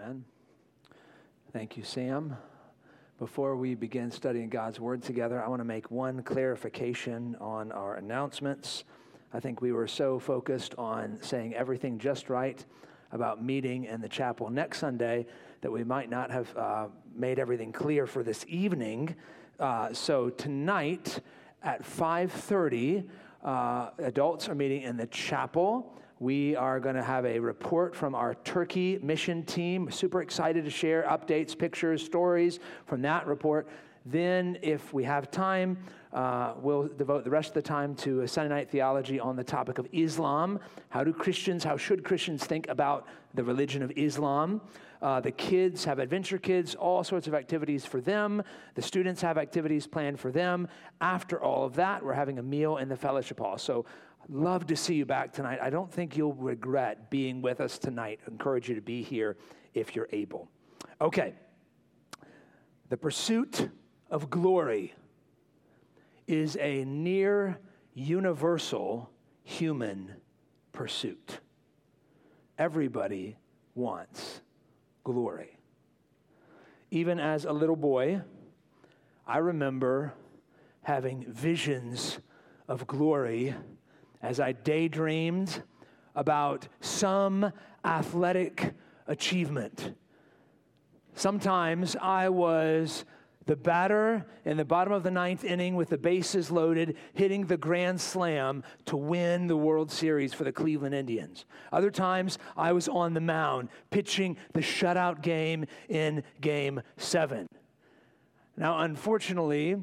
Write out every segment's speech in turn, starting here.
Amen. Thank you, Sam. Before we begin studying God's Word together, I want to make one clarification on our announcements. I think we were so focused on saying everything just right about meeting in the chapel next Sunday that we might not have uh, made everything clear for this evening. Uh, so tonight at 5:30, uh, adults are meeting in the chapel. We are going to have a report from our Turkey mission team. Super excited to share updates, pictures, stories from that report. Then, if we have time, uh, we'll devote the rest of the time to a Sunday night theology on the topic of Islam. How do Christians, how should Christians think about the religion of Islam? Uh, the kids have adventure kids, all sorts of activities for them. The students have activities planned for them. After all of that, we're having a meal in the fellowship hall. So Love to see you back tonight. I don't think you'll regret being with us tonight. I encourage you to be here if you're able. Okay. The pursuit of glory is a near universal human pursuit. Everybody wants glory. Even as a little boy, I remember having visions of glory as I daydreamed about some athletic achievement. Sometimes I was the batter in the bottom of the ninth inning with the bases loaded, hitting the grand slam to win the World Series for the Cleveland Indians. Other times I was on the mound pitching the shutout game in game seven. Now, unfortunately,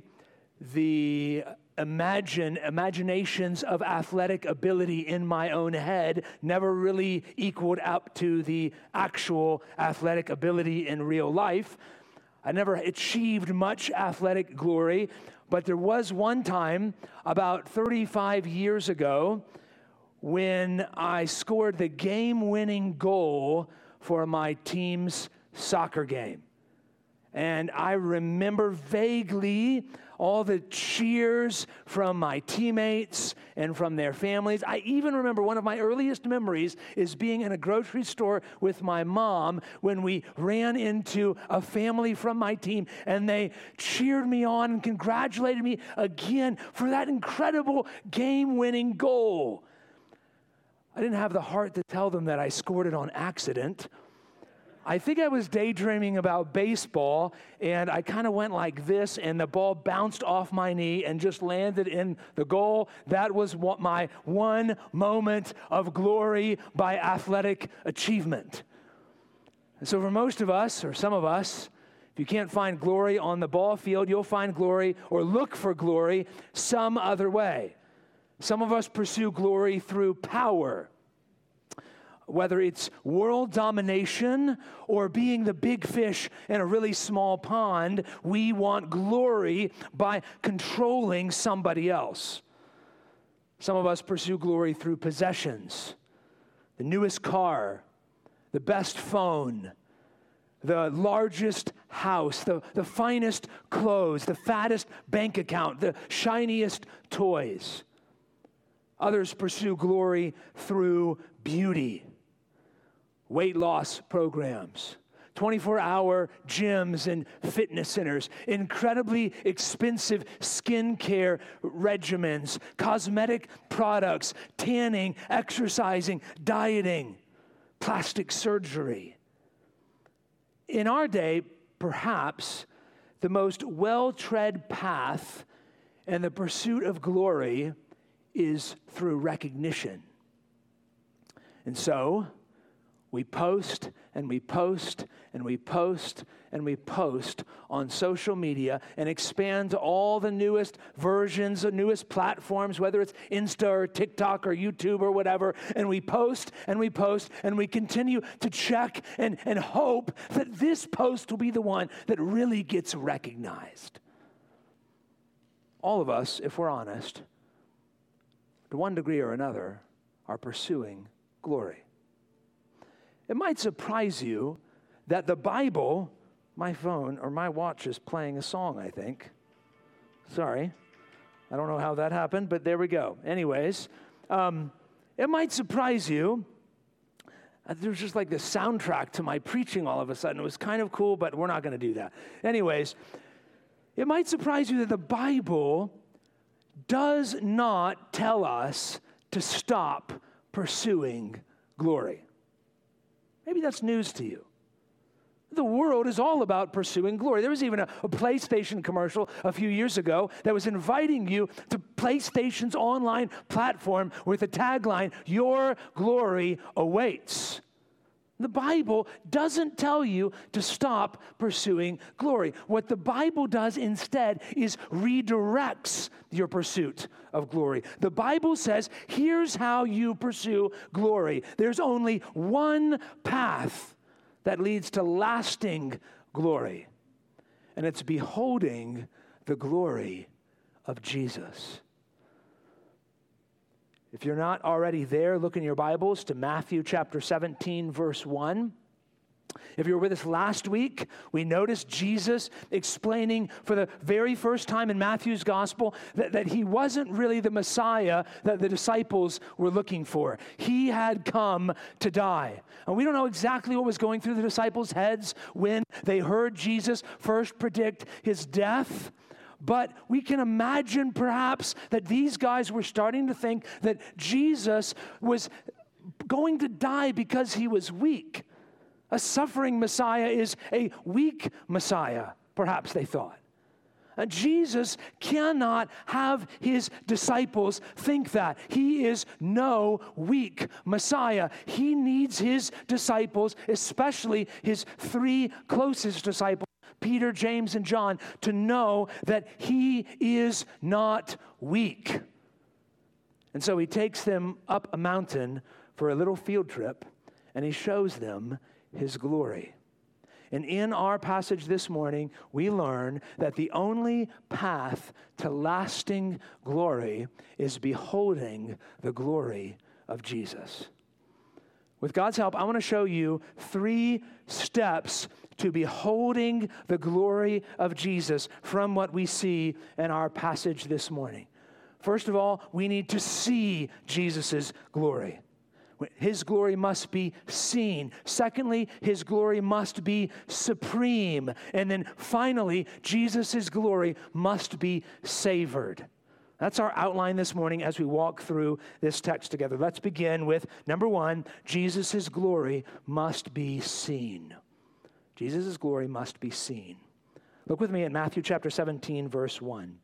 the imagine imaginations of athletic ability in my own head never really equaled up to the actual athletic ability in real life. I never achieved much athletic glory, but there was one time about 35 years ago when I scored the game winning goal for my team's soccer game. And I remember vaguely all the cheers from my teammates and from their families. I even remember one of my earliest memories is being in a grocery store with my mom when we ran into a family from my team and they cheered me on and congratulated me again for that incredible game winning goal. I didn't have the heart to tell them that I scored it on accident I think I was daydreaming about baseball, and I kind of went like this, and the ball bounced off my knee and just landed in the goal. That was what my one moment of glory by athletic achievement. And so, for most of us, or some of us, if you can't find glory on the ball field, you'll find glory or look for glory some other way. Some of us pursue glory through power whether it's world domination or being the big fish in a really small pond, we want glory by controlling somebody else. Some of us pursue glory through possessions the newest car, the best phone, the largest house, the, the finest clothes, the fattest bank account, the shiniest toys. Others pursue glory through beauty weight loss programs. 24 hour gyms and fitness centers, incredibly expensive skincare regimens, cosmetic products, tanning, exercising, dieting, plastic surgery. In our day, perhaps the most well tread path in the pursuit of glory is through recognition. And so, we post and we post and we post and we post on social media and expand all the newest versions, the newest platforms, whether it's Insta or TikTok or YouTube or whatever. And we post and we post and we continue to check and, and hope that this post will be the one that really gets recognized. All of us, if we're honest, to one degree or another, are pursuing glory. It might surprise you that the Bible, my phone or my watch is playing a song, I think. Sorry. I don't know how that happened, but there we go. Anyways, um, it might surprise you Uh, There's just like the soundtrack to my preaching all of a sudden. It was kind of cool, but we're not going to do that. Anyways, it might surprise you that the Bible does not tell us to stop pursuing glory. Maybe that's news to you. The world is all about pursuing glory. There was even a, a, PlayStation commercial a few years ago that was inviting you to PlayStation's online platform with the tagline, Your glory awaits. The Bible doesn't tell you to stop pursuing glory. What the Bible does instead is redirects your pursuit of glory. The Bible says, here's how you pursue glory. There's only one path that leads to lasting glory, and it's beholding the glory of Jesus. If you're not already there, look in your Bibles to Matthew chapter 17, verse 1. If you were with us last week, we noticed Jesus explaining for the very first time in Matthew's gospel that, that, he wasn't really the Messiah that the disciples were looking for. He had come to die. And we don't know exactly what was going through the disciples' heads when they heard Jesus first predict his death. But we can imagine perhaps that these guys were starting to think that Jesus was going to die because he was weak. A suffering Messiah is a weak Messiah, perhaps they thought. And Jesus cannot have his disciples think that. He is no weak Messiah. He needs his disciples, especially his three closest disciples, Peter, James, and John, to know that he is not weak. And so he takes them up a mountain for a little field trip and he shows them his glory. And in our passage this morning, we learn that the only path to lasting glory is beholding the glory of Jesus. With God's help, I want to show you three steps to beholding the glory of Jesus from what we see in our passage this morning. First of all, we need to see Jesus' glory. His glory must be seen. Secondly, his glory must be supreme. And then finally, Jesus' glory must be savored. That's our outline this morning as we walk through this text together. Let's begin with number one Jesus' glory must be seen. Jesus' glory must be seen. Look with me at Matthew chapter 17, verse 1.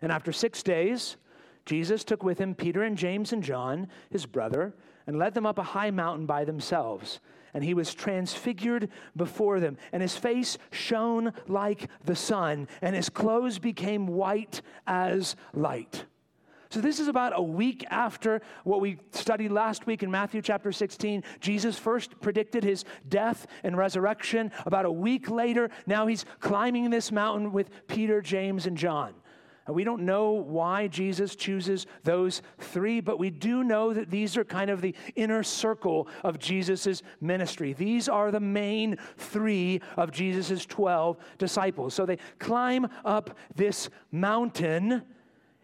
And after six days, Jesus took with him Peter and James and John, his brother, and led them up a high mountain by themselves. And he was transfigured before them, and his face shone like the sun, and his clothes became white as light. So, this is about a week after what we studied last week in Matthew chapter 16. Jesus first predicted his death and resurrection. About a week later, now he's climbing this mountain with Peter, James, and John. We don't know why Jesus chooses those three, but we do know that these are kind of the inner circle of Jesus' ministry. These are the main three of Jesus' 12 disciples. So they climb up this mountain,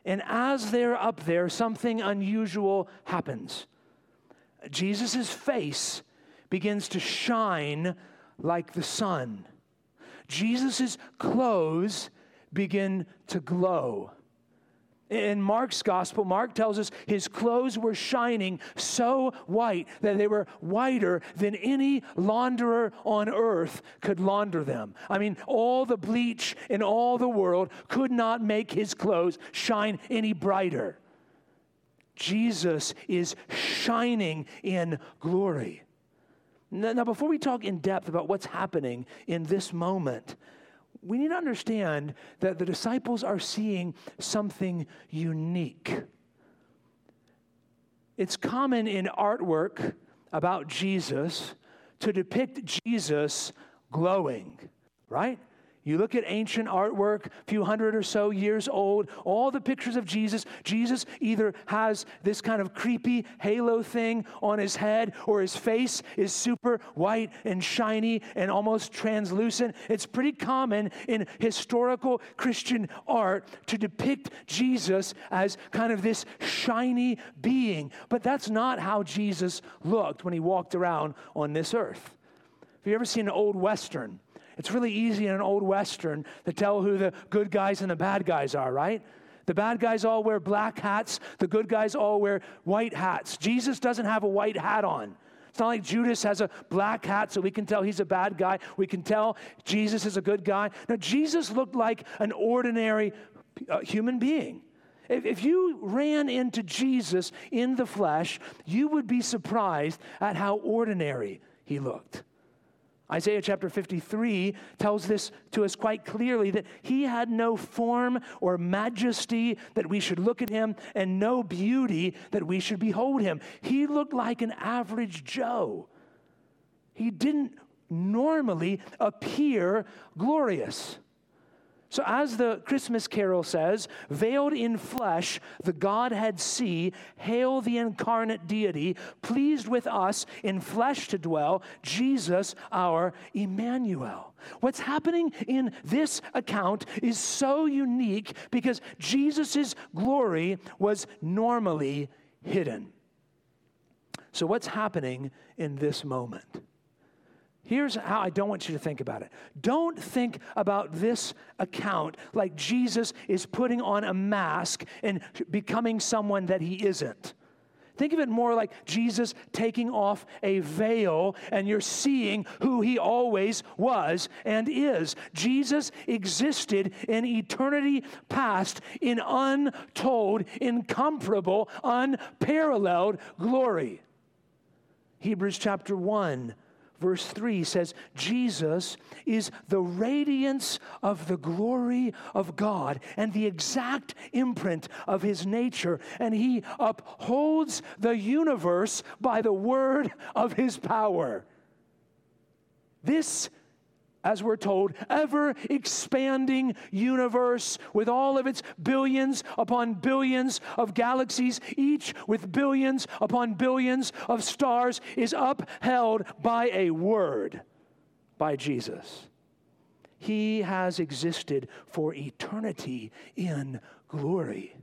and as they're up there, something unusual happens. Jesus' face begins to shine like the sun. Jesus' clothes begin to glow. In Mark's gospel, Mark tells us his clothes were shining so white that they were whiter than any launderer on earth could launder them. I mean, all the bleach in all the world could not make his clothes shine any brighter. Jesus is shining in glory. Now, before we talk in depth about what's happening in this moment, we need to understand that the disciples are seeing something unique. It's common in artwork about Jesus to depict Jesus glowing, right? You look at ancient artwork, a few hundred or so years old, all the pictures of Jesus, Jesus either has this kind of creepy halo thing on his head or his face is super white and shiny and almost translucent. It's pretty common in historical Christian art to depict Jesus as kind of this shiny being. But that's not how Jesus looked when he walked around on this earth. Have you ever seen an old Western? It's really easy in an old Western to tell who the good guys and the bad guys are, right? The bad guys all wear black hats, the good guys all wear white hats. Jesus doesn't have a white hat on. It's not like Judas has a black hat so we can tell he's a bad guy. We can tell Jesus is a good guy. Now, Jesus looked like an ordinary uh, human being. If, if you ran into Jesus in the flesh, you would be surprised at how ordinary he looked. Isaiah chapter 53 tells this to us quite clearly that he had no form or majesty that we should look at him and no beauty that we should behold him. He looked like an average Joe. He didn't normally appear glorious. So, as the Christmas carol says, veiled in flesh, the Godhead see, hail the incarnate deity, pleased with us in flesh to dwell, Jesus our Emmanuel. What's happening in this account is so unique because Jesus' glory was normally hidden. So, what's happening in this moment? Here's how I don't want you to think about it. Don't think about this account like Jesus is putting on a mask and becoming someone that he isn't. Think of it more like Jesus taking off a veil and you're seeing who he always was and is. Jesus existed in eternity past in untold, incomparable, unparalleled glory. Hebrews chapter 1 verse 3 says, Jesus is the radiance of the glory of God and the exact imprint of his nature, and he upholds the universe by the word of his power. This as we're told, ever expanding universe with all of its billions upon billions of galaxies, each with billions upon billions of stars, is upheld by a word, by Jesus. He has existed for eternity in glory.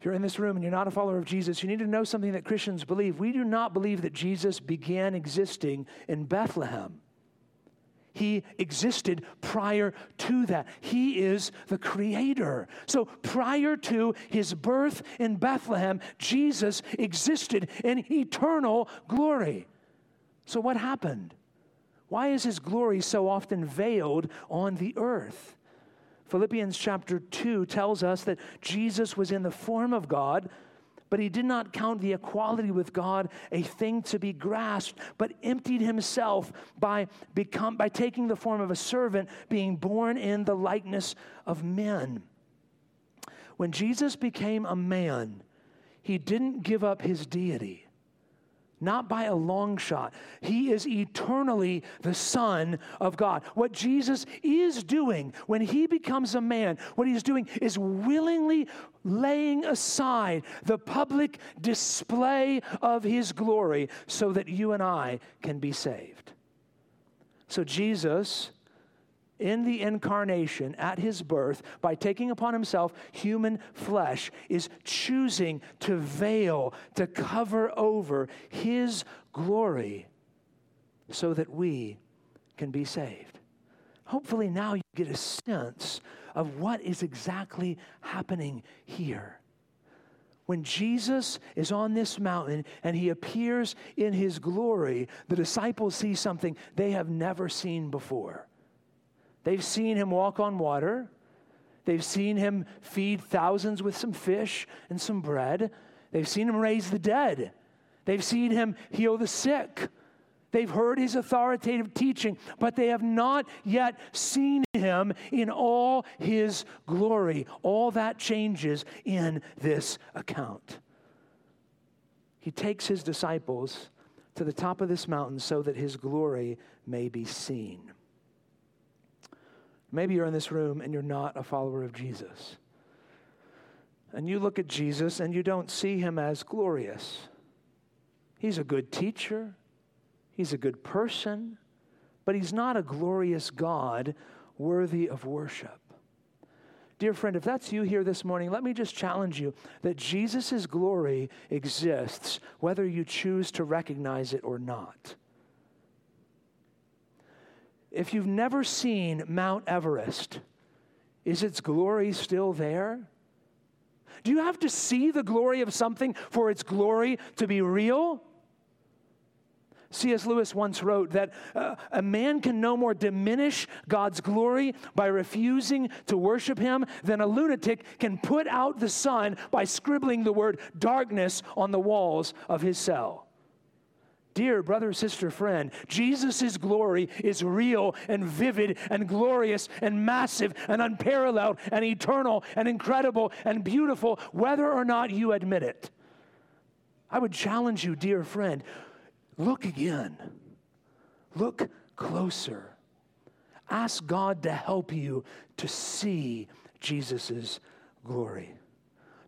If you're in this room and you're not a follower of Jesus, you need to know something that Christians believe. We do not believe that Jesus began existing in Bethlehem. He existed prior to that. He is the creator. So prior to his birth in Bethlehem, Jesus existed in eternal glory. So what happened? Why is his glory so often veiled on the earth? Philippians chapter 2 tells us that Jesus was in the form of God but he did not count the equality with God a thing to be grasped, but emptied himself by, become, by taking the form of a servant, being born in the likeness of men. When Jesus became a man, he didn't give up his deity not by a long shot. He is eternally the Son of God. What Jesus is doing when he becomes a man, what he's doing is willingly laying aside the public display of his glory so that you and I can be saved. So Jesus in the incarnation, at his birth, by taking upon himself human flesh, is choosing to veil, to cover over his glory so that we can be saved. Hopefully, now you get a sense of what is exactly happening here. When Jesus is on this mountain and he appears in his glory, the disciples see something they have never seen before. They've seen him walk on water. They've seen him feed thousands with some fish and some bread. They've seen him raise the dead. They've seen him heal the sick. They've heard his authoritative teaching, but they have not yet seen him in all his glory. All that changes in this account. He takes his disciples to the top of this mountain so that his glory may be seen. Maybe you're in this room and you're not a follower of Jesus. And you look at Jesus and you don't see him as glorious. He's a good teacher, he's a good person, but he's not a glorious God worthy of worship. Dear friend, if that's you here this morning, let me just challenge you that Jesus' glory exists whether you choose to recognize it or not. If you've never seen Mount Everest, is its glory still there? Do you have to see the glory of something for its glory to be real? C.S. Lewis once wrote that uh, a man can no more diminish God's glory by refusing to worship him than a lunatic can put out the sun by scribbling the word darkness on the walls of his cell. Dear brother, sister, friend, Jesus' glory is real and vivid and glorious and massive and unparalleled and eternal and incredible and beautiful, whether or not you admit it. I would challenge you, dear friend, look again, look closer. Ask God to help you to see Jesus' glory.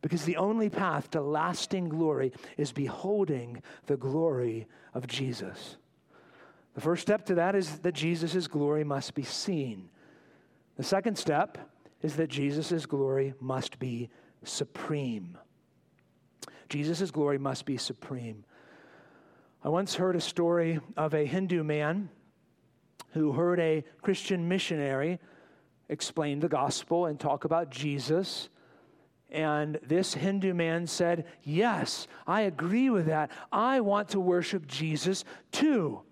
Because the only path to lasting glory is beholding the glory of Jesus. The first step to that is that Jesus' glory must be seen. The second step is that Jesus' glory must be supreme. Jesus' glory must be supreme. I once heard a story of a Hindu man who heard a Christian missionary explain the gospel and talk about Jesus. And this Hindu man said, Yes, I agree with that. I want to worship Jesus too.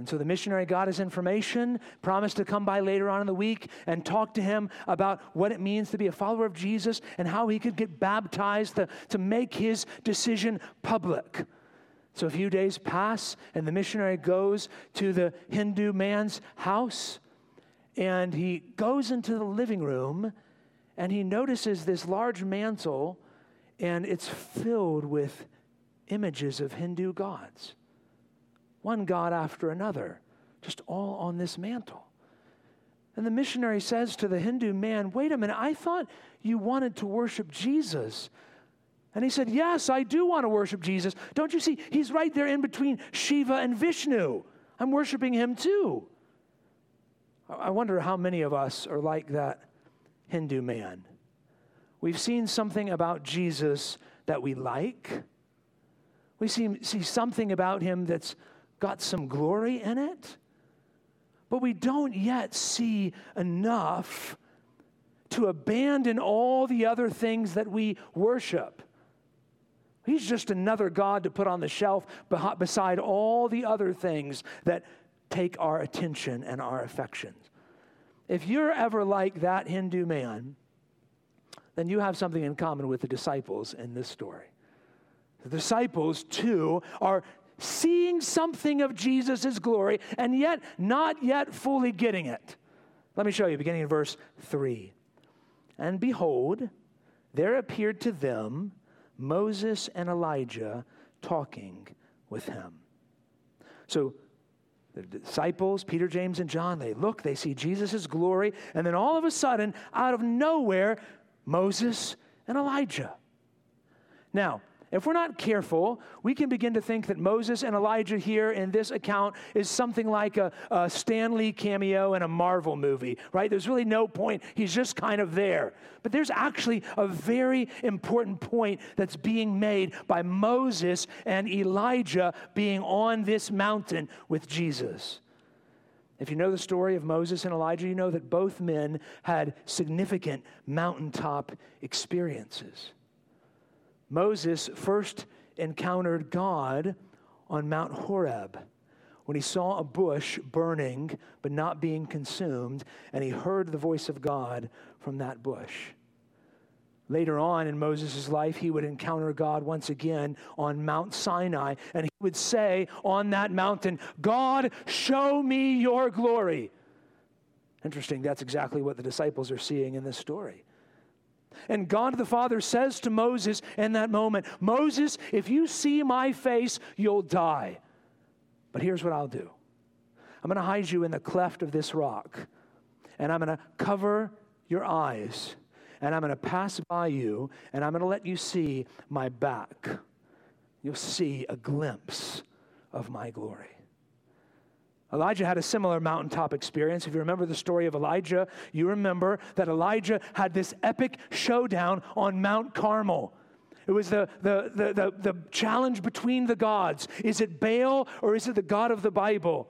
And so the missionary got his information, promised to come by later on in the week and talk to him about what it means to be a follower of Jesus and how he could get baptized to, to make his decision public. So a few days pass, and the missionary goes to the Hindu man's house, and he goes into the living room and he notices this large mantle, and it's filled with images of Hindu gods. One god after another, just all on this mantle. And the missionary says to the Hindu man, Wait a minute, I thought you wanted to worship Jesus. And he said, Yes, I do want to worship Jesus. Don't you see? He's right there in between Shiva and Vishnu. I'm worshiping him too. I wonder how many of us are like that Hindu man. We've seen something about Jesus that we like. We see, see something about him that's got some glory in it. But we don't yet see enough to abandon all the other things that we worship. He's just another God to put on the shelf beside all the other things that take our attention and our affections. If you're ever like that Hindu man, then you have something in common with the disciples in this story. The disciples, too, are seeing something of Jesus' glory and yet not yet fully getting it. Let me show you, beginning in verse 3. And behold, there appeared to them Moses and Elijah talking with him. So the disciples, Peter, James, and John, they look, they see Jesus' glory, and then all of a sudden, out of nowhere, Moses and Elijah. Now, if we're not careful, we can begin to think that Moses and Elijah here in this account is something like a, a Stan Lee cameo in a Marvel movie, right? There's really no point. He's just kind of there. But there's actually a very important point that's being made by Moses and Elijah being on this mountain with Jesus. If you know the story of Moses and Elijah, you know that both men had significant mountaintop experiences. Moses first encountered God on Mount Horeb when he saw a bush burning but not being consumed, and he heard the voice of God from that bush. Later on in Moses' life, he would encounter God once again on Mount Sinai, and he would say on that mountain, God, show me your glory. Interesting, that's exactly what the disciples are seeing in this story. And God the Father says to Moses in that moment, Moses, if you see my face, you'll die. But here's what I'll do I'm going to hide you in the cleft of this rock. and I'm going to cover your eyes, and I'm going to pass by you, and I'm going to let you see my back. You'll see a glimpse of my glory. Elijah had a similar mountaintop experience. If you remember the story of Elijah, you remember that Elijah had this epic showdown on Mount Carmel. It was the, the, the, the, the challenge between the gods. Is it Baal or is it the God of the Bible?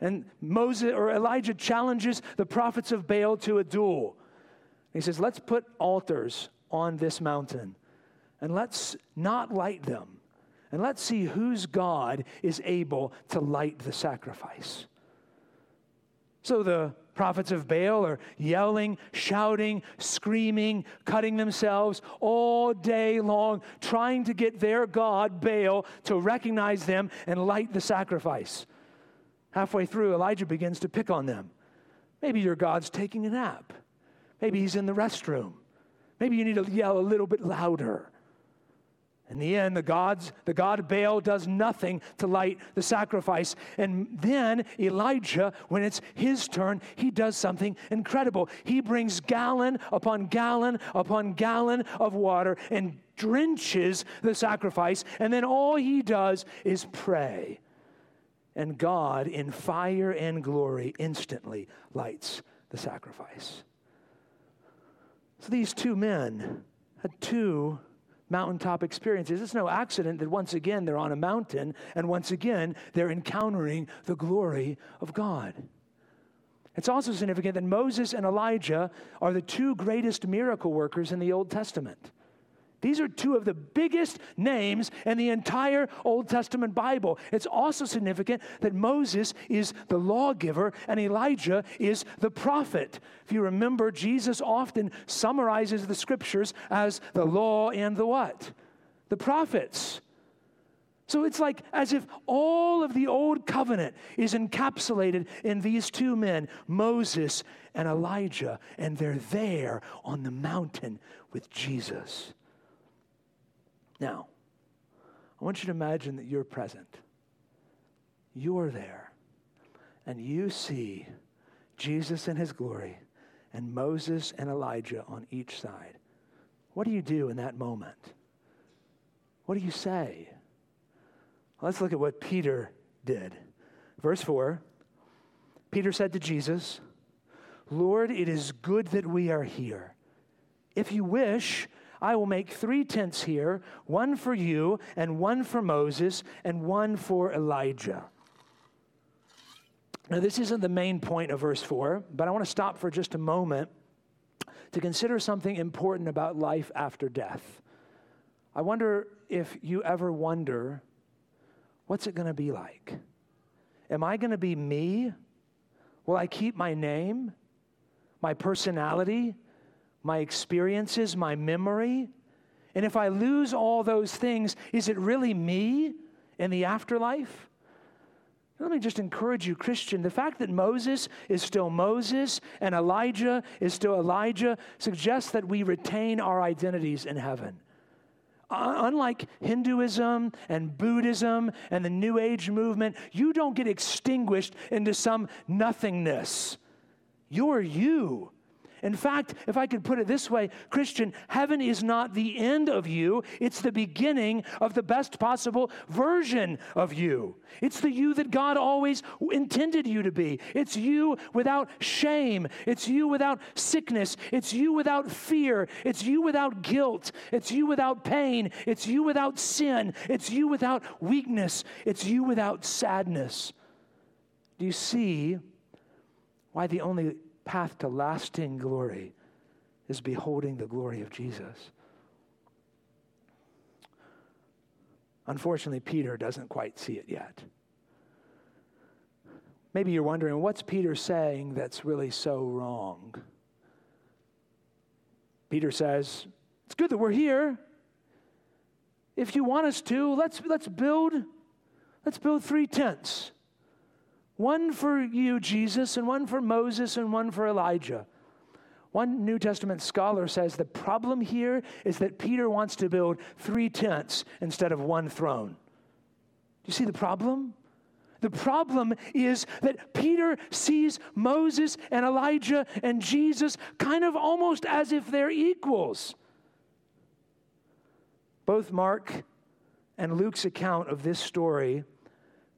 And Moses or Elijah challenges the prophets of Baal to a duel. He says, Let's put altars on this mountain and let's not light them. And let's see whose God is able to light the sacrifice. So the prophets of Baal are yelling, shouting, screaming, cutting themselves all day long, trying to get their God, Baal, to recognize them and light the sacrifice. Halfway through, Elijah begins to pick on them. Maybe your God's taking a nap. Maybe he's in the restroom. Maybe you need to yell a little bit louder. In the end, the gods, the god Baal does nothing to light the sacrifice. And then Elijah, when it's his turn, he does something incredible. He brings gallon upon gallon upon gallon of water and drenches the sacrifice. And then all he does is pray. And God, in fire and glory, instantly lights the sacrifice. So these two men had two mountaintop experiences. It's no accident that once again they're on a mountain and once again they're encountering the glory of God. It's also significant that Moses and Elijah are the two greatest miracle workers in the Old Testament. These are two of the biggest names in the entire Old Testament Bible. It's also significant that Moses is the lawgiver and Elijah is the prophet. If you remember, Jesus often summarizes the scriptures as the law and the what? The prophets. So it's like as if all of the old covenant is encapsulated in these two men, Moses and Elijah, and they're there on the mountain with Jesus. Now, I want you to imagine that you're present. You're there. And you see Jesus in his glory and Moses and Elijah on each side. What do you do in that moment? What do you say? Let's look at what Peter did. Verse 4 Peter said to Jesus, Lord, it is good that we are here. If you wish, I will make three tents here one for you, and one for Moses, and one for Elijah. Now, this isn't the main point of verse 4, but I want to stop for just a moment to consider something important about life after death. I wonder if you ever wonder what's it going to be like? Am I going to be me? Will I keep my name, my personality, my experiences, my memory? And if I lose all those things, is it really me in the afterlife? Let me just encourage you, Christian. The fact that Moses is still Moses and Elijah is still Elijah suggests that we retain our identities in heaven. Uh, unlike Hinduism and Buddhism and the New Age movement, you don't get extinguished into some nothingness. You're you. In fact, if I could put it this way, Christian, heaven is not the end of you, it's the beginning of the best possible version of you. It's the you that God always intended you to be. It's you without shame, it's you without sickness, it's you without fear, it's you without guilt, it's you without pain, it's you without sin, it's you without weakness, it's you without sadness. Do you see why the only path to lasting glory is beholding the glory of Jesus. Unfortunately, Peter doesn't quite see it yet. Maybe you're wondering, what's Peter saying that's really so wrong? Peter says, It's good that we're here. If you want us to, let's, let's build, let's build three tents. One for you, Jesus, and one for Moses, and one for Elijah. One New Testament scholar says the problem here is that Peter wants to build three tents instead of one throne. Do you see the problem? The problem is that Peter sees Moses and Elijah and Jesus kind of almost as if they're equals. Both Mark and Luke's account of this story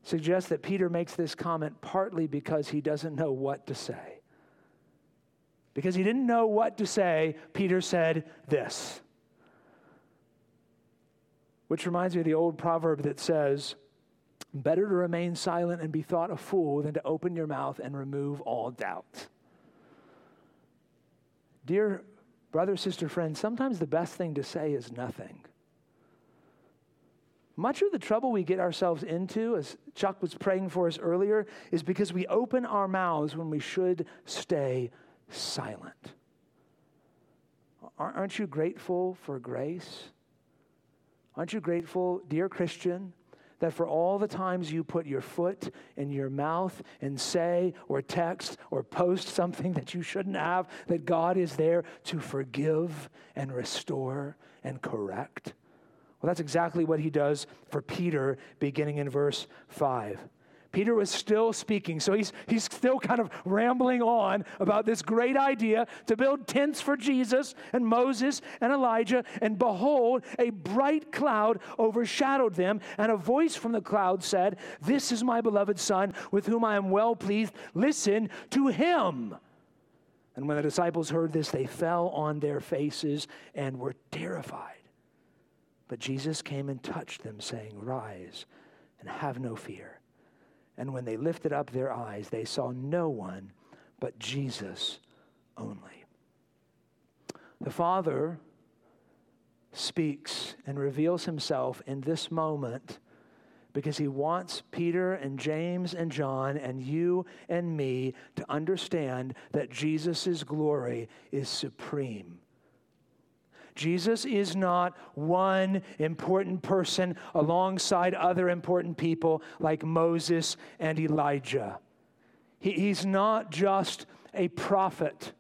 suggest that Peter makes this comment partly because he doesn't know what to say. Because he didn't know what to say, Peter said this. Which reminds me of the old proverb that says, Better to remain silent and be thought a fool than to open your mouth and remove all doubt. Dear brother, sister, friend, sometimes the best thing to say is nothing. Much of the trouble we get ourselves into, as Chuck was praying for us earlier, is because we open our mouths when we should stay silent. Aren't you grateful for grace? Aren't you grateful, dear Christian, that for all the times you put your foot in your mouth and say or text or post something that you shouldn't have, that God is there to forgive and restore and correct? Well, that's exactly what he does for Peter beginning in verse 5. Peter was still speaking. So he's, he's still kind of rambling on about this great idea to build tents for Jesus and Moses and Elijah. And behold, a bright cloud overshadowed them, and a voice from the cloud said, This is my beloved Son, with whom I am well pleased. Listen to him. And when the disciples heard this, they fell on their faces and were terrified. But Jesus came and touched them, saying, Rise and have no fear. And when they lifted up their eyes, they saw no one but Jesus only. The Father speaks and reveals himself in this moment because he wants Peter and James and John and you and me to understand that Jesus' glory is supreme Jesus is not one important person alongside other important people like Moses and Elijah. He, he's not just a prophet.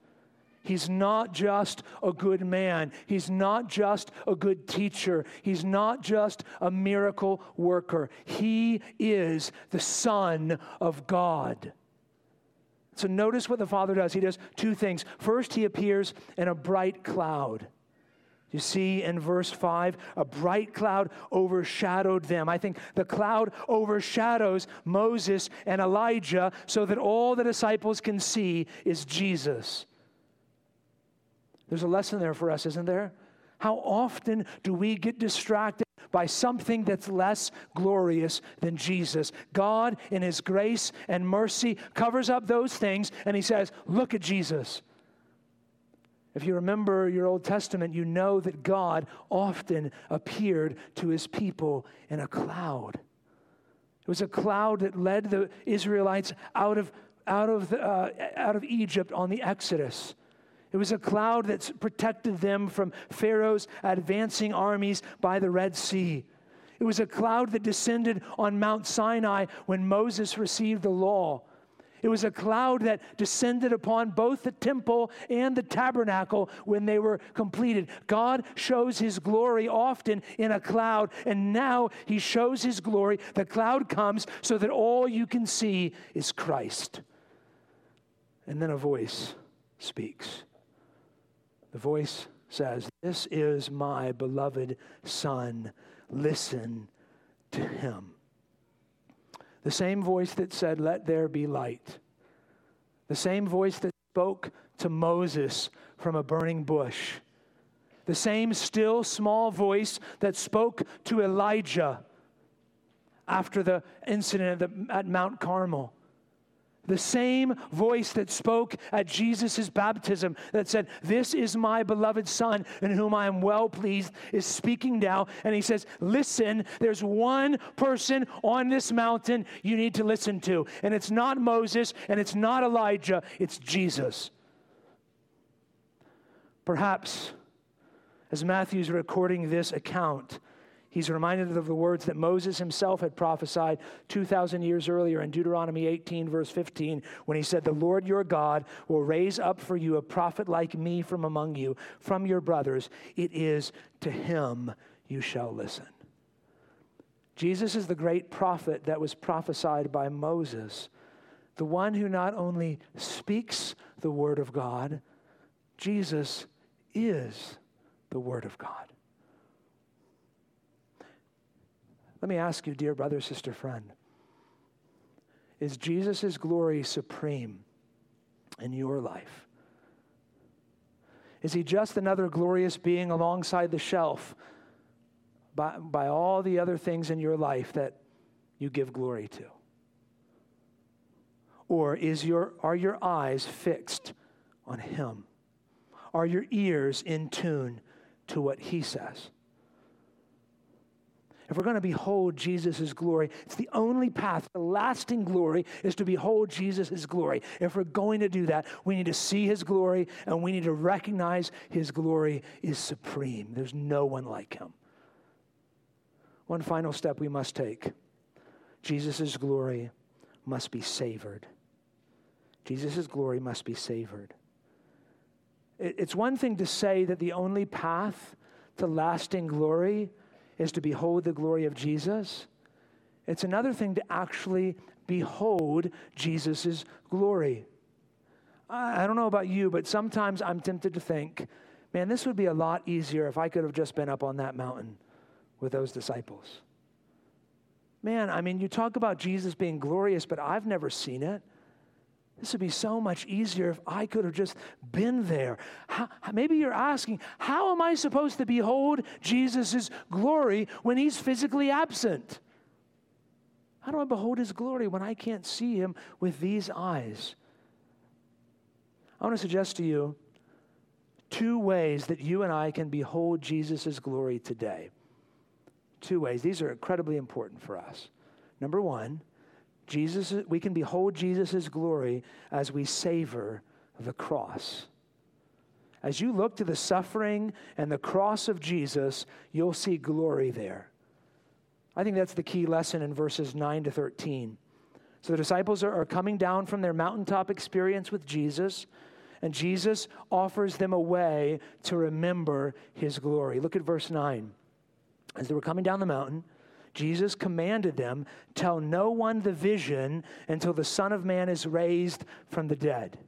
He's not just a good man. He's not just a good teacher. He's not just a miracle worker. He is the Son of God. So notice what the Father does. He does two things. First, he appears in a bright cloud. You see in verse 5, a bright cloud overshadowed them. I think the cloud overshadows Moses and Elijah so that all the disciples can see is Jesus. There's a lesson there for us, isn't there? How often do we get distracted by something that's less glorious than Jesus? God, in His grace and mercy, covers up those things and He says, Look at Jesus. If you remember your Old Testament, you know that God often appeared to his people in a cloud. It was a cloud that led the Israelites out of, out of, the, uh, out of Egypt on the Exodus. It was a cloud that protected them from Pharaoh's advancing armies by the Red Sea. It was a cloud that descended on Mount Sinai when Moses received the law. It was a cloud that descended upon both the temple and the tabernacle when they were completed. God shows his glory often in a cloud, and now he shows his glory. The cloud comes so that all you can see is Christ. And then a voice speaks. The voice says, This is my beloved Son. Listen to him. The same voice that said, Let there be light. The same voice that spoke to Moses from a burning bush. The same still small voice that spoke to Elijah after the incident at Mount Carmel. The same voice that spoke at Jesus' baptism that said, This is my beloved Son in whom I am well pleased, is speaking now. And he says, Listen, there's one person on this mountain you need to listen to. And it's not Moses and it's not Elijah, it's Jesus. Perhaps as Matthew's recording this account, He's reminded of the words that Moses himself had prophesied 2,000 years earlier in Deuteronomy 18, verse 15, when he said, The Lord your God will raise up for you a prophet like me from among you, from your brothers. It is to him you shall listen. Jesus is the great prophet that was prophesied by Moses, the one who not only speaks the word of God, Jesus is the word of God. Let me ask you, dear brother, sister, friend, is Jesus' glory supreme in your life? Is he just another glorious being alongside the shelf by, by all the other things in your life that you give glory to? Or is your, are your eyes fixed on him? Are your ears in tune to what he says? If we're going to behold Jesus' glory, it's the only path to lasting glory is to behold Jesus' glory. If we're going to do that, we need to see his glory and we need to recognize his glory is supreme. There's no one like him. One final step we must take Jesus' glory must be savored. Jesus' glory must be savored. It's one thing to say that the only path to lasting glory is to behold the glory of Jesus. It's another thing to actually behold Jesus' glory. I don't know about you, but sometimes I'm tempted to think, man, this would be a lot easier if I could have just been up on that mountain with those disciples. Man, I mean, you talk about Jesus being glorious, but I've never seen it. This would be so much easier if I could have just been there. How, maybe you're asking, how am I supposed to behold Jesus' glory when he's physically absent? How do I behold his glory when I can't see him with these eyes? I want to suggest to you two ways that you and I can behold Jesus' glory today. Two ways. These are incredibly important for us. Number one, Jesus, we can behold Jesus' glory as we savor the cross. As you look to the suffering and the cross of Jesus, you'll see glory there. I think that's the key lesson in verses 9 to 13. So the disciples are, are coming down from their mountaintop experience with Jesus, and Jesus offers them a way to remember his glory. Look at verse 9. As they were coming down the mountain, Jesus commanded them, Tell no one the vision until the Son of Man is raised from the dead.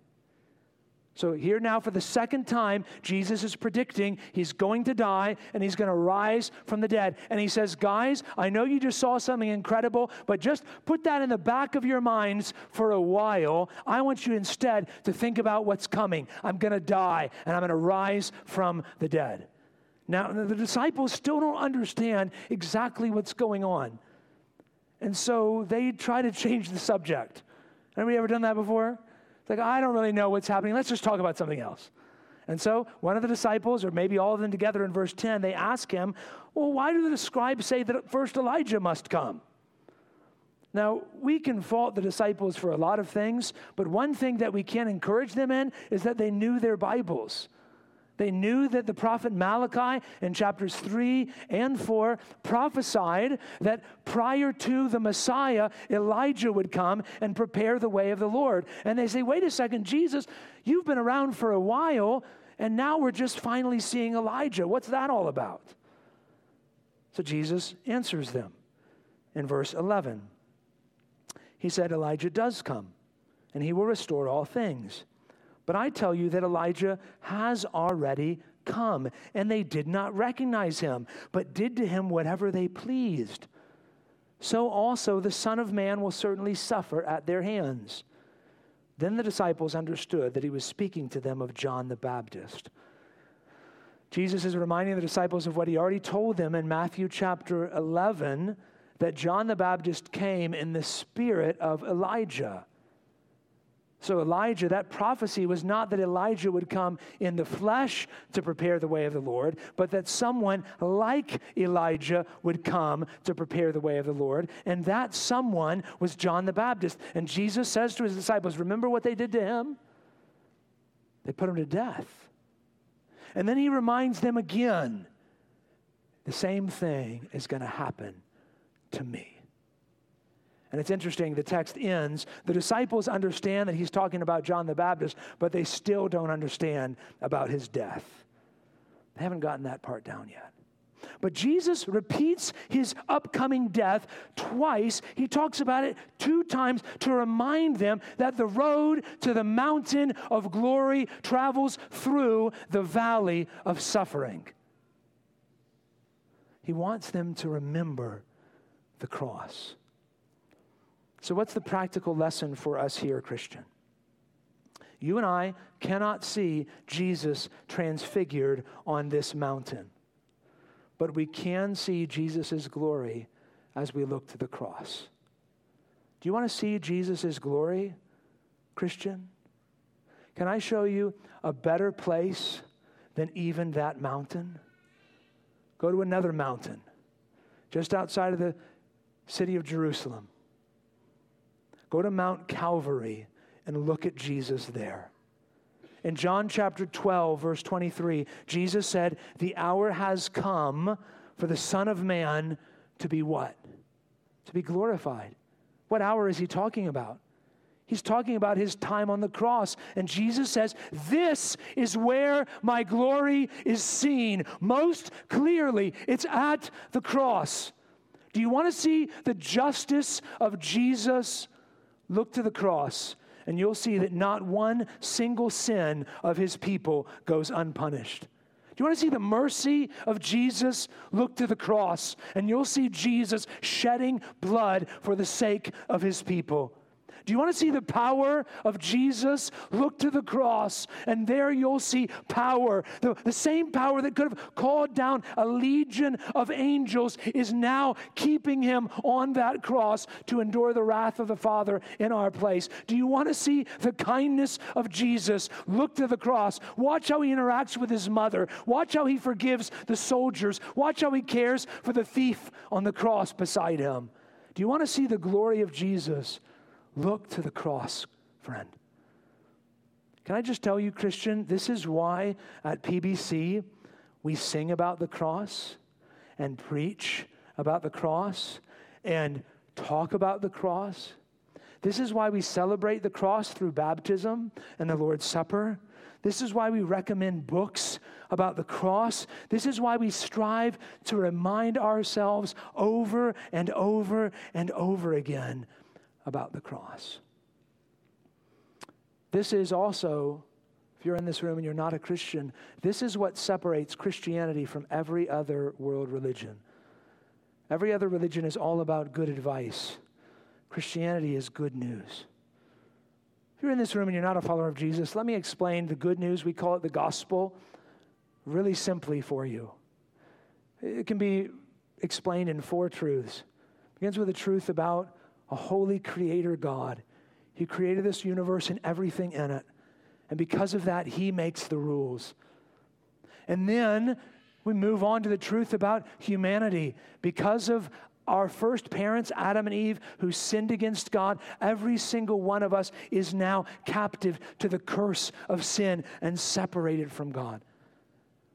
So, here now, for the second time, Jesus is predicting he's going to die and he's going to rise from the dead. And he says, Guys, I know you just saw something incredible, but just put that in the back of your minds for a while. I want you instead to think about what's coming. I'm going to die and I'm going to rise from the dead. Now, the disciples still don't understand exactly what's going on. And so they try to change the subject. Anybody ever done that before? It's like, I don't really know what's happening. Let's just talk about something else. And so one of the disciples, or maybe all of them together in verse 10, they ask him, Well, why do the scribes say that first Elijah must come? Now, we can fault the disciples for a lot of things, but one thing that we can encourage them in is that they knew their Bibles. They knew that the prophet Malachi in chapters 3 and 4 prophesied that prior to the Messiah, Elijah would come and prepare the way of the Lord. And they say, wait a second, Jesus, you've been around for a while, and now we're just finally seeing Elijah. What's that all about? So Jesus answers them in verse 11. He said, Elijah does come, and he will restore all things. But I tell you that Elijah has already come, and they did not recognize him, but did to him whatever they pleased. So also the Son of Man will certainly suffer at their hands. Then the disciples understood that he was speaking to them of John the Baptist. Jesus is reminding the disciples of what he already told them in Matthew chapter 11 that John the Baptist came in the spirit of Elijah. So, Elijah, that prophecy was not that Elijah would come in the flesh to prepare the way of the Lord, but that someone like Elijah would come to prepare the way of the Lord. And that someone was John the Baptist. And Jesus says to his disciples, Remember what they did to him? They put him to death. And then he reminds them again the same thing is going to happen to me. And it's interesting, the text ends. The disciples understand that he's talking about John the Baptist, but they still don't understand about his death. They haven't gotten that part down yet. But Jesus repeats his upcoming death twice. He talks about it two times to remind them that the road to the mountain of glory travels through the valley of suffering. He wants them to remember the cross. So, what's the practical lesson for us here, Christian? You and I cannot see Jesus transfigured on this mountain, but we can see Jesus' glory as we look to the cross. Do you want to see Jesus' glory, Christian? Can I show you a better place than even that mountain? Go to another mountain just outside of the city of Jerusalem. Go to Mount Calvary and look at Jesus there. In John chapter 12, verse 23, Jesus said, The hour has come for the Son of Man to be what? To be glorified. What hour is he talking about? He's talking about his time on the cross. And Jesus says, This is where my glory is seen most clearly. It's at the cross. Do you want to see the justice of Jesus? Look to the cross and you'll see that not one single sin of his people goes unpunished. Do you want to see the mercy of Jesus? Look to the cross, and you'll see Jesus shedding blood for the sake of his people. Do you want to see the power of Jesus? Look to the cross, and there you'll see power. The, the same power that could have called down a legion of angels is now keeping him on that cross to endure the wrath of the Father in our place. Do you want to see the kindness of Jesus? Look to the cross. Watch how he interacts with his mother. Watch how he forgives the soldiers. Watch how he cares for the thief on the cross beside him. Do you want to see the glory of Jesus? Look to the cross, friend. Can I just tell you, Christian, this is why at PBC we sing about the cross and preach about the cross and talk about the cross. This is why we celebrate the cross through baptism and the Lord's Supper. This is why we recommend books about the cross. This is why we strive to remind ourselves over and over and over again about the cross. This is also, if you're in this room and you're not a Christian, this is what separates Christianity from every other world religion. Every other religion is all about good advice. Christianity is good news. If you're in this room and you're not a follower of Jesus, let me explain the good news. We call it the gospel really simply for you. It can be explained in four truths. It begins with the truth about a holy creator God. He created this universe and everything in it. And because of that, He makes the rules. And then we move on to the truth about humanity. Because of our first parents, Adam and Eve, who sinned against God, every single one of us is now captive to the curse of sin and separated from God.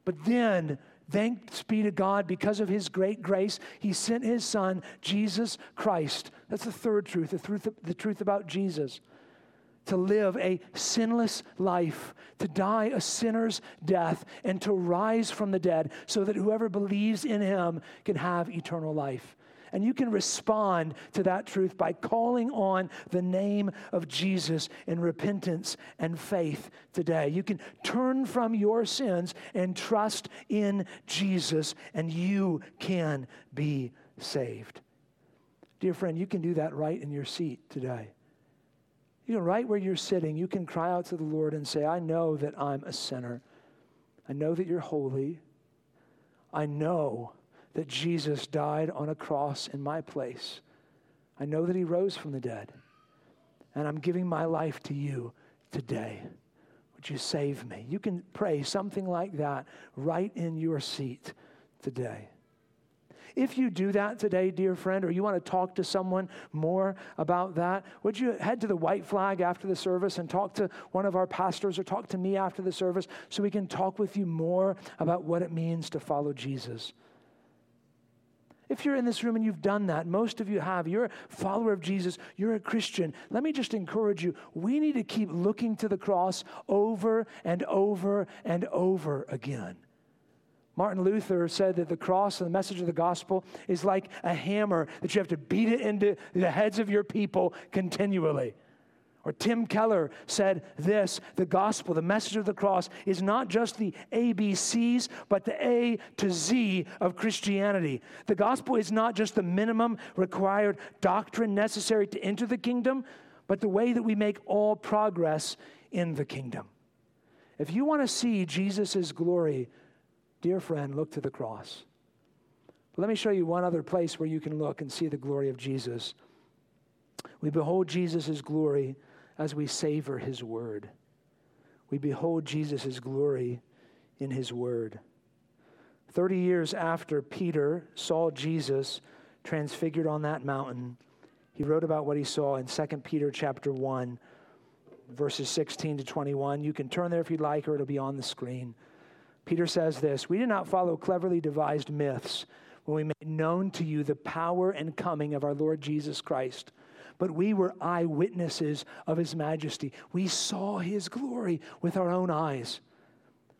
But then Thanks be to God, because of his great grace, he sent his son, Jesus Christ. That's the third truth, the truth, the truth about Jesus. To live a sinless life, to die a sinner's death, and to rise from the dead, so that whoever believes in him can have eternal life. And you can respond to that truth by calling on the name of Jesus in repentance and faith today. You can turn from your sins and trust in Jesus, and you can be saved. Dear friend, you can do that right in your seat today. You know, right where you're sitting, you can cry out to the Lord and say, I know that I'm a sinner. I know that you're holy. I know that Jesus died on a cross in my place. I know that he rose from the dead. And I'm giving my life to you today. Would you save me? You can pray something like that right in your seat today. If you do that today, dear friend, or you want to talk to someone more about that, would you head to the white flag after the service and talk to one of our pastors or talk to me after the service so we can talk with you more about what it means to follow Jesus? If you're in this room and you've done that, most of you have, you're a follower of Jesus, you're a Christian, let me just encourage you. We need to keep looking to the cross over and over and over again. Martin Luther said that the cross and the message of the gospel is like a hammer that you have to beat it into the heads of your people continually. Or Tim Keller said this the gospel, the message of the cross, is not just the ABCs, but the A to Z of Christianity. The gospel is not just the minimum required doctrine necessary to enter the kingdom, but the way that we make all progress in the kingdom. If you want to see Jesus' glory, dear friend, look to the cross. But let me show you one other place where you can look and see the glory of Jesus. We behold Jesus' glory as we savor his word. We behold Jesus' glory in his word. 30 years after Peter saw Jesus transfigured on that mountain, he wrote about what he saw in 2 Peter chapter 1 verses 16 to 21. You can turn there if you'd like or it'll be on the screen. Peter says this, "We did not follow cleverly devised myths when we made known to you the power and coming of our Lord Jesus Christ." But we were eyewitnesses of his majesty. We saw his glory with our own eyes.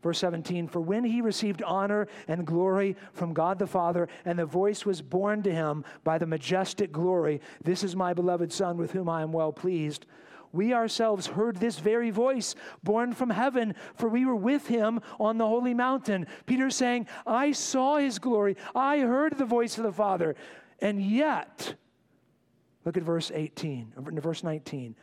Verse 17, for when he received honor and glory from God the Father, and the voice was borne to him by the majestic glory, This is my beloved Son with whom I am well pleased. We ourselves heard this very voice borne from heaven, for we were with him on the holy mountain. Peter saying, I saw his glory, I heard the voice of the Father, and yet Look at verse 18, uh, verse 19.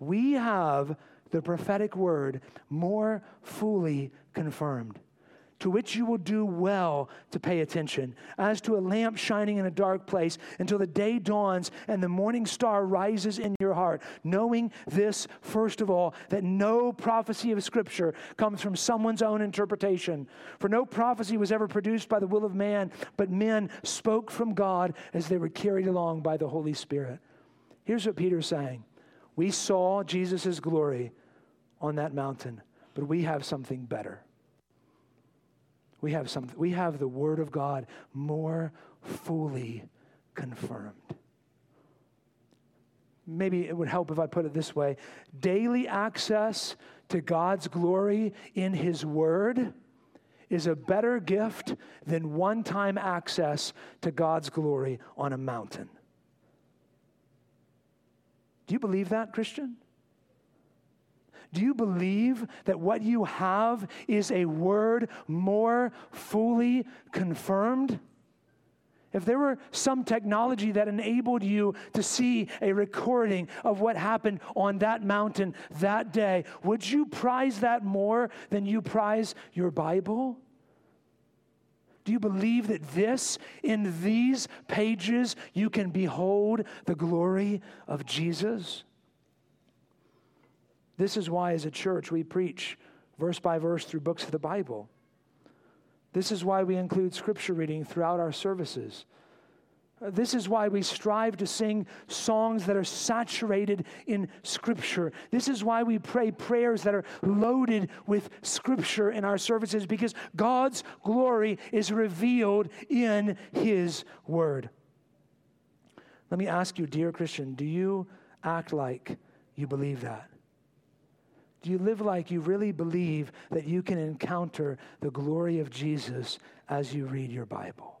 We have the prophetic word more fully confirmed, to which you will do well to pay attention, as to a lamp shining in a dark place until the day dawns and the morning star rises in your heart, knowing this, first of all, that no prophecy of Scripture comes from someone's own interpretation. For no prophecy was ever produced by the will of man, but men spoke from God as they were carried along by the Holy Spirit. Here's what Peter's saying We saw Jesus' glory on that mountain, but we have something better. We have, something, we have the Word of God more fully confirmed. Maybe it would help if I put it this way daily access to God's glory in His Word is a better gift than one time access to God's glory on a mountain. Do you believe that, Christian? Do you believe that what you have is a word more fully confirmed? If there were some technology that enabled you to see a recording of what happened on that mountain that day, would you prize that more than you prize your Bible? Do you believe that this, in these pages, you can behold the glory of Jesus? This is why, as a church, we preach verse by verse through books of the Bible. This is why we include scripture reading throughout our services. Uh, this is why we strive to sing songs that are saturated in Scripture. This is why we pray prayers that are loaded with Scripture in our services, because God's glory is revealed in His Word. Let me ask you, dear Christian, do you act like you believe that? Do you live like you really believe that you can encounter the glory of Jesus as you read your Bible?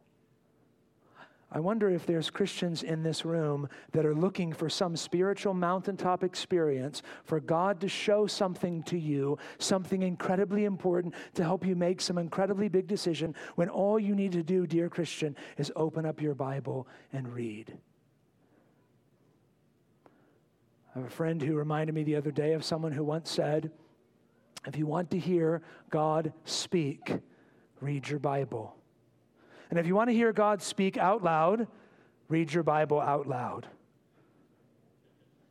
I wonder if there's Christians in this room that are looking for some spiritual mountaintop experience for God to show something to you, something incredibly important to help you make some incredibly big decision when all you need to do, dear Christian, is open up your Bible and read. I have a friend who reminded me the other day of someone who once said, If you want to hear God speak, read your Bible. And if you want to hear God speak out loud, read your Bible out loud.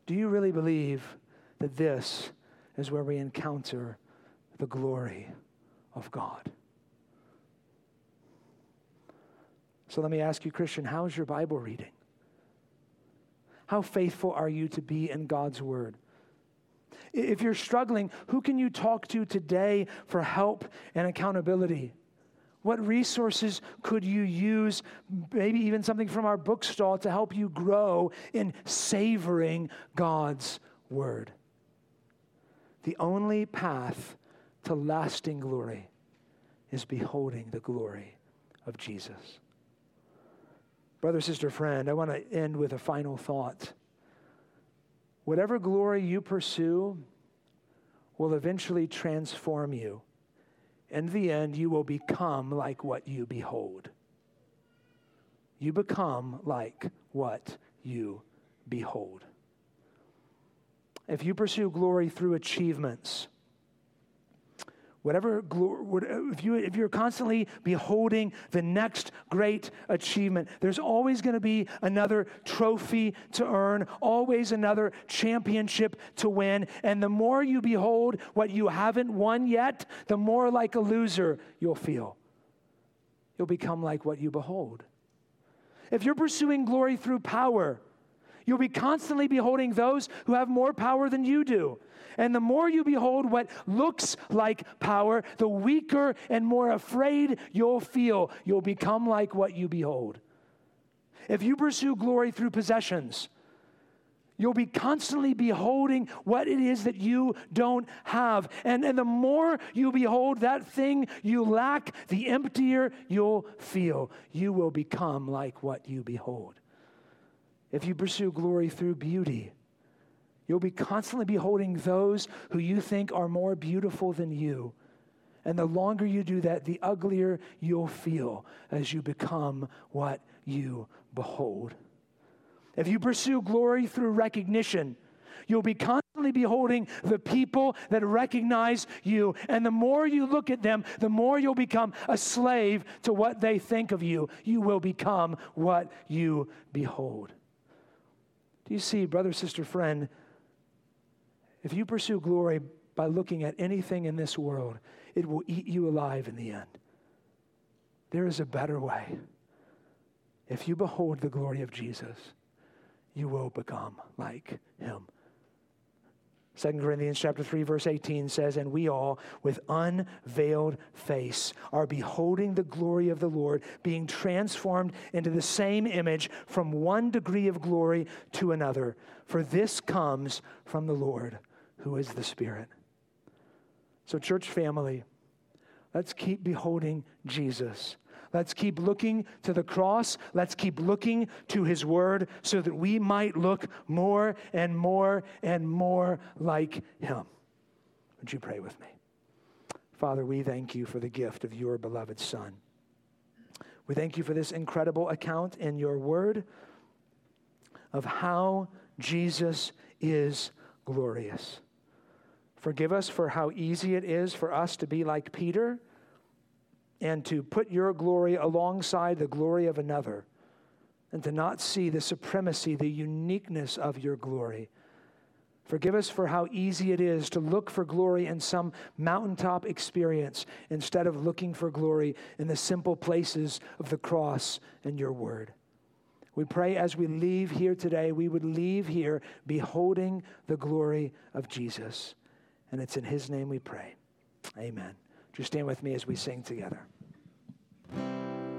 Do you really believe that this is where we encounter the glory of God? So let me ask you, Christian, how's your Bible reading? How faithful are you to be in God's Word? If you're struggling, who can you talk to today for help and accountability? What resources could you use, maybe even something from our bookstall, to help you grow in savoring God's Word? The only path to lasting glory is beholding the glory of Jesus. Brother, sister, friend, I want to end with a final thought. Whatever glory you pursue will eventually transform you. In the end, you will become like what you behold. You become like what you behold. If you pursue glory through achievements, whatever if you if you're constantly beholding the next great achievement there's always going to be another trophy to earn always another championship to win. And the more you behold what you haven't won yet the more like a loser you'll feel. You'll become like what you behold. If you're pursuing glory through power You'll be constantly beholding those who have more power than you do. And the more you behold what looks like power, the weaker and more afraid you'll feel. You'll become like what you behold. If you pursue glory through possessions, You'll be constantly beholding what it is that you don't have. And, and the more you behold that thing you lack, the emptier you'll feel. You will become like what you behold. If you pursue glory through beauty, you'll be constantly beholding those who you think are more beautiful than you. And the longer you do that, the uglier you'll feel as you become what you behold. If you pursue glory through recognition, you'll be constantly beholding the people that recognize you. And the more you look at them, the more you'll become a slave to what they think of you. You will become what you behold. Do you see, brother, sister, friend, if you pursue glory by looking at anything in this world, it will eat you alive in the end. There is a better way. If you behold the glory of Jesus, you will become like him. 2 Corinthians chapter 3 verse 18 says and we all with unveiled face are beholding the glory of the Lord being transformed into the same image from one degree of glory to another for this comes from the Lord who is the Spirit. So church family let's keep beholding Jesus Let's keep looking to the cross. Let's keep looking to his word so that we might look more and more and more like him. Would you pray with me? Father, we thank you for the gift of your beloved Son. We thank you for this incredible account in your word of how Jesus is glorious. Forgive us for how easy it is for us to be like Peter and to put your glory alongside the glory of another and to not see the supremacy, the uniqueness of your glory. Forgive us for how easy it is to look for glory in some mountaintop experience instead of looking for glory in the simple places of the cross and your word. We pray as we leave here today, we would leave here beholding the glory of Jesus. And it's in his name we pray. Amen. Just stand with me as we sing together.